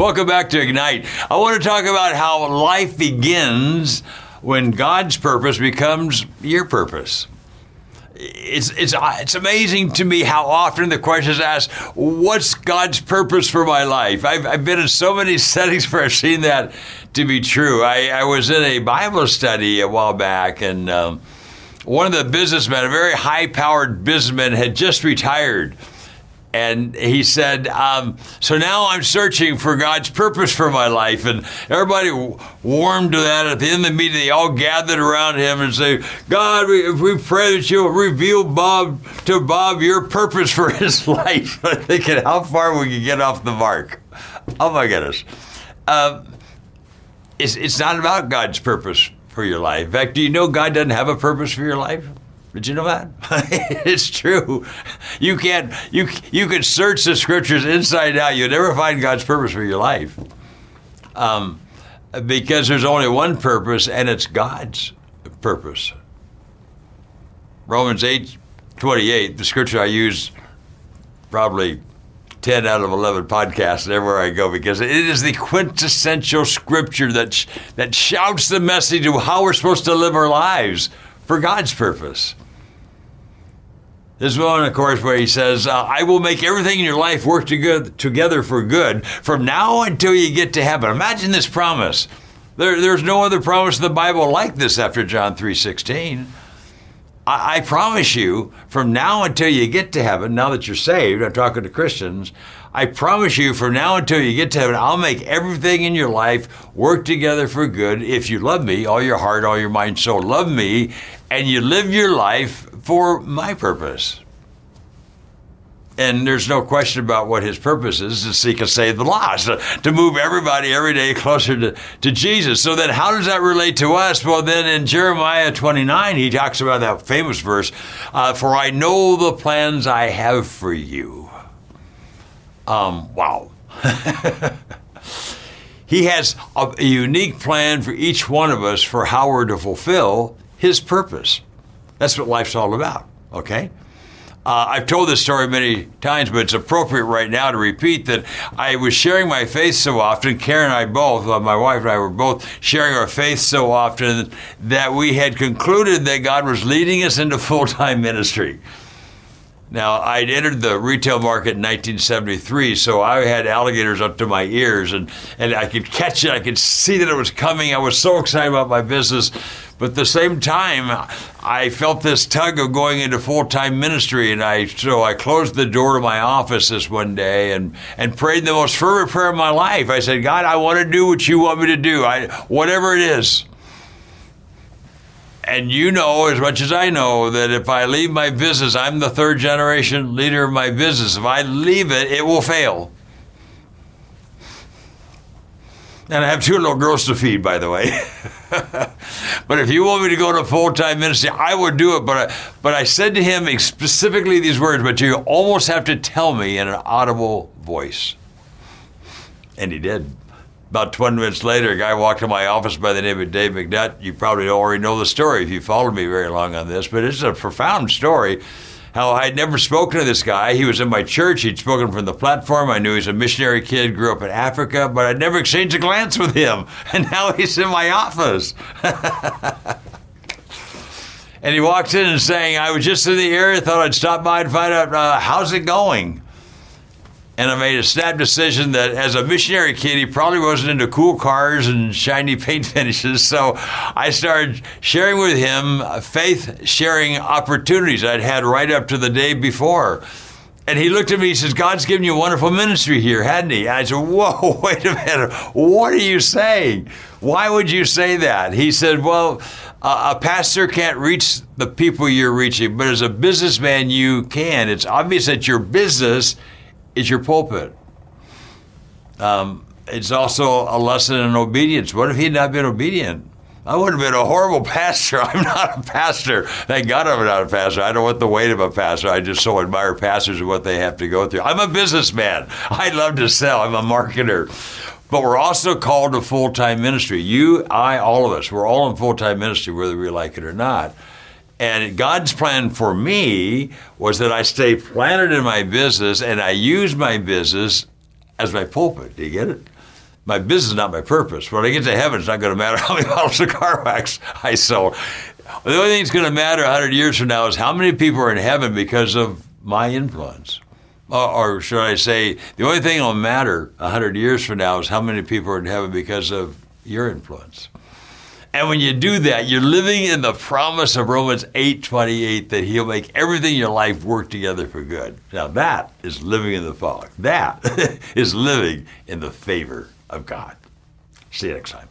Welcome back to Ignite. I want to talk about how life begins when God's purpose becomes your purpose. It's, it's, it's amazing to me how often the question is asked, What's God's purpose for my life? I've, I've been in so many settings where I've seen that to be true. I, I was in a Bible study a while back, and um, one of the businessmen, a very high powered businessman, had just retired and he said, um, "So now I'm searching for God's purpose for my life." And everybody warmed to that. At the end of the meeting, they all gathered around him and say, "God, we, we pray that you'll reveal Bob to Bob your purpose for his life." I'm thinking how far we can get off the mark. Oh my goodness! Um, it's it's not about God's purpose for your life. In fact, do you know God doesn't have a purpose for your life? Did you know that? it's true. You can't. You you could search the scriptures inside out. You'll never find God's purpose for your life, um, because there's only one purpose, and it's God's purpose. Romans eight twenty eight, the scripture I use probably 10 out of 11 podcasts everywhere I go because it is the quintessential scripture that, sh- that shouts the message of how we're supposed to live our lives for God's purpose. There's one, of course, where he says, uh, I will make everything in your life work to together for good from now until you get to heaven. Imagine this promise. There, there's no other promise in the Bible like this after John 3.16. I, I promise you, from now until you get to heaven, now that you're saved, I'm talking to Christians, I promise you, from now until you get to heaven, I'll make everything in your life work together for good if you love me, all your heart, all your mind, soul. Love me, and you live your life for my purpose. And there's no question about what his purpose is to seek and save the lost, to, move everybody every day closer to, to Jesus. So then, how does that relate to us? Well, then in Jeremiah 29, he talks about that famous verse uh, For I know the plans I have for you. Um, wow. he has a, a unique plan for each one of us for how we're to fulfill his purpose. That's what life's all about, okay? Uh, I've told this story many times, but it's appropriate right now to repeat that I was sharing my faith so often. Karen and I both, uh, my wife and I, were both sharing our faith so often that we had concluded that God was leading us into full time ministry. Now, I'd entered the retail market in 1973, so I had alligators up to my ears, and, and I could catch it. I could see that it was coming. I was so excited about my business. But at the same time, I felt this tug of going into full time ministry, and I so I closed the door to my office this one day and and prayed the most fervent prayer of my life. I said, God, I want to do what you want me to do, I, whatever it is. And you know as much as I know that if I leave my business, I'm the third generation leader of my business. If I leave it, it will fail. And I have two little girls to feed, by the way. but if you want me to go to full time ministry, I would do it. But I, but I said to him specifically these words, but you almost have to tell me in an audible voice. And he did. About 20 minutes later, a guy walked in my office by the name of Dave McNutt. You probably already know the story if you followed me very long on this, but it's a profound story how I'd never spoken to this guy. He was in my church. He'd spoken from the platform. I knew he was a missionary kid, grew up in Africa, but I'd never exchanged a glance with him. And now he's in my office. and he walks in and saying, I was just in the area, thought I'd stop by and find out uh, how's it going and I made a snap decision that as a missionary kid, he probably wasn't into cool cars and shiny paint finishes. So I started sharing with him faith sharing opportunities I'd had right up to the day before. And he looked at me, he says, God's given you a wonderful ministry here, hadn't he? I said, Whoa, wait a minute. What are you saying? Why would you say that? He said, Well, a pastor can't reach the people you're reaching, but as a businessman, you can. It's obvious that your business is your pulpit. Um, it's also a lesson in obedience. What if he had not been obedient? I would have been a horrible pastor. I'm not a pastor. Thank God I'm not a pastor. I don't want the weight of a pastor. I just so admire pastors and what they have to go through. I'm a businessman. I love to sell. I'm a marketer. But we're also called to full time ministry. You, I, all of us, we're all in full time ministry, whether we like it or not. And God's plan for me was that I stay planted in my business and I use my business as my pulpit. Do you get it? my business is not my purpose. When I get to heaven, it's not going to matter how many bottles of car wax I sold. The only thing that's going to matter 100 years from now is how many people are in heaven because of my influence. Or, or should I say, the only thing that will matter 100 years from now is how many people are in heaven because of your influence. And when you do that, you're living in the promise of Romans 8:28 that he'll make everything in your life work together for good. Now that is living in the fog. That is living in the favor of God. See you next time.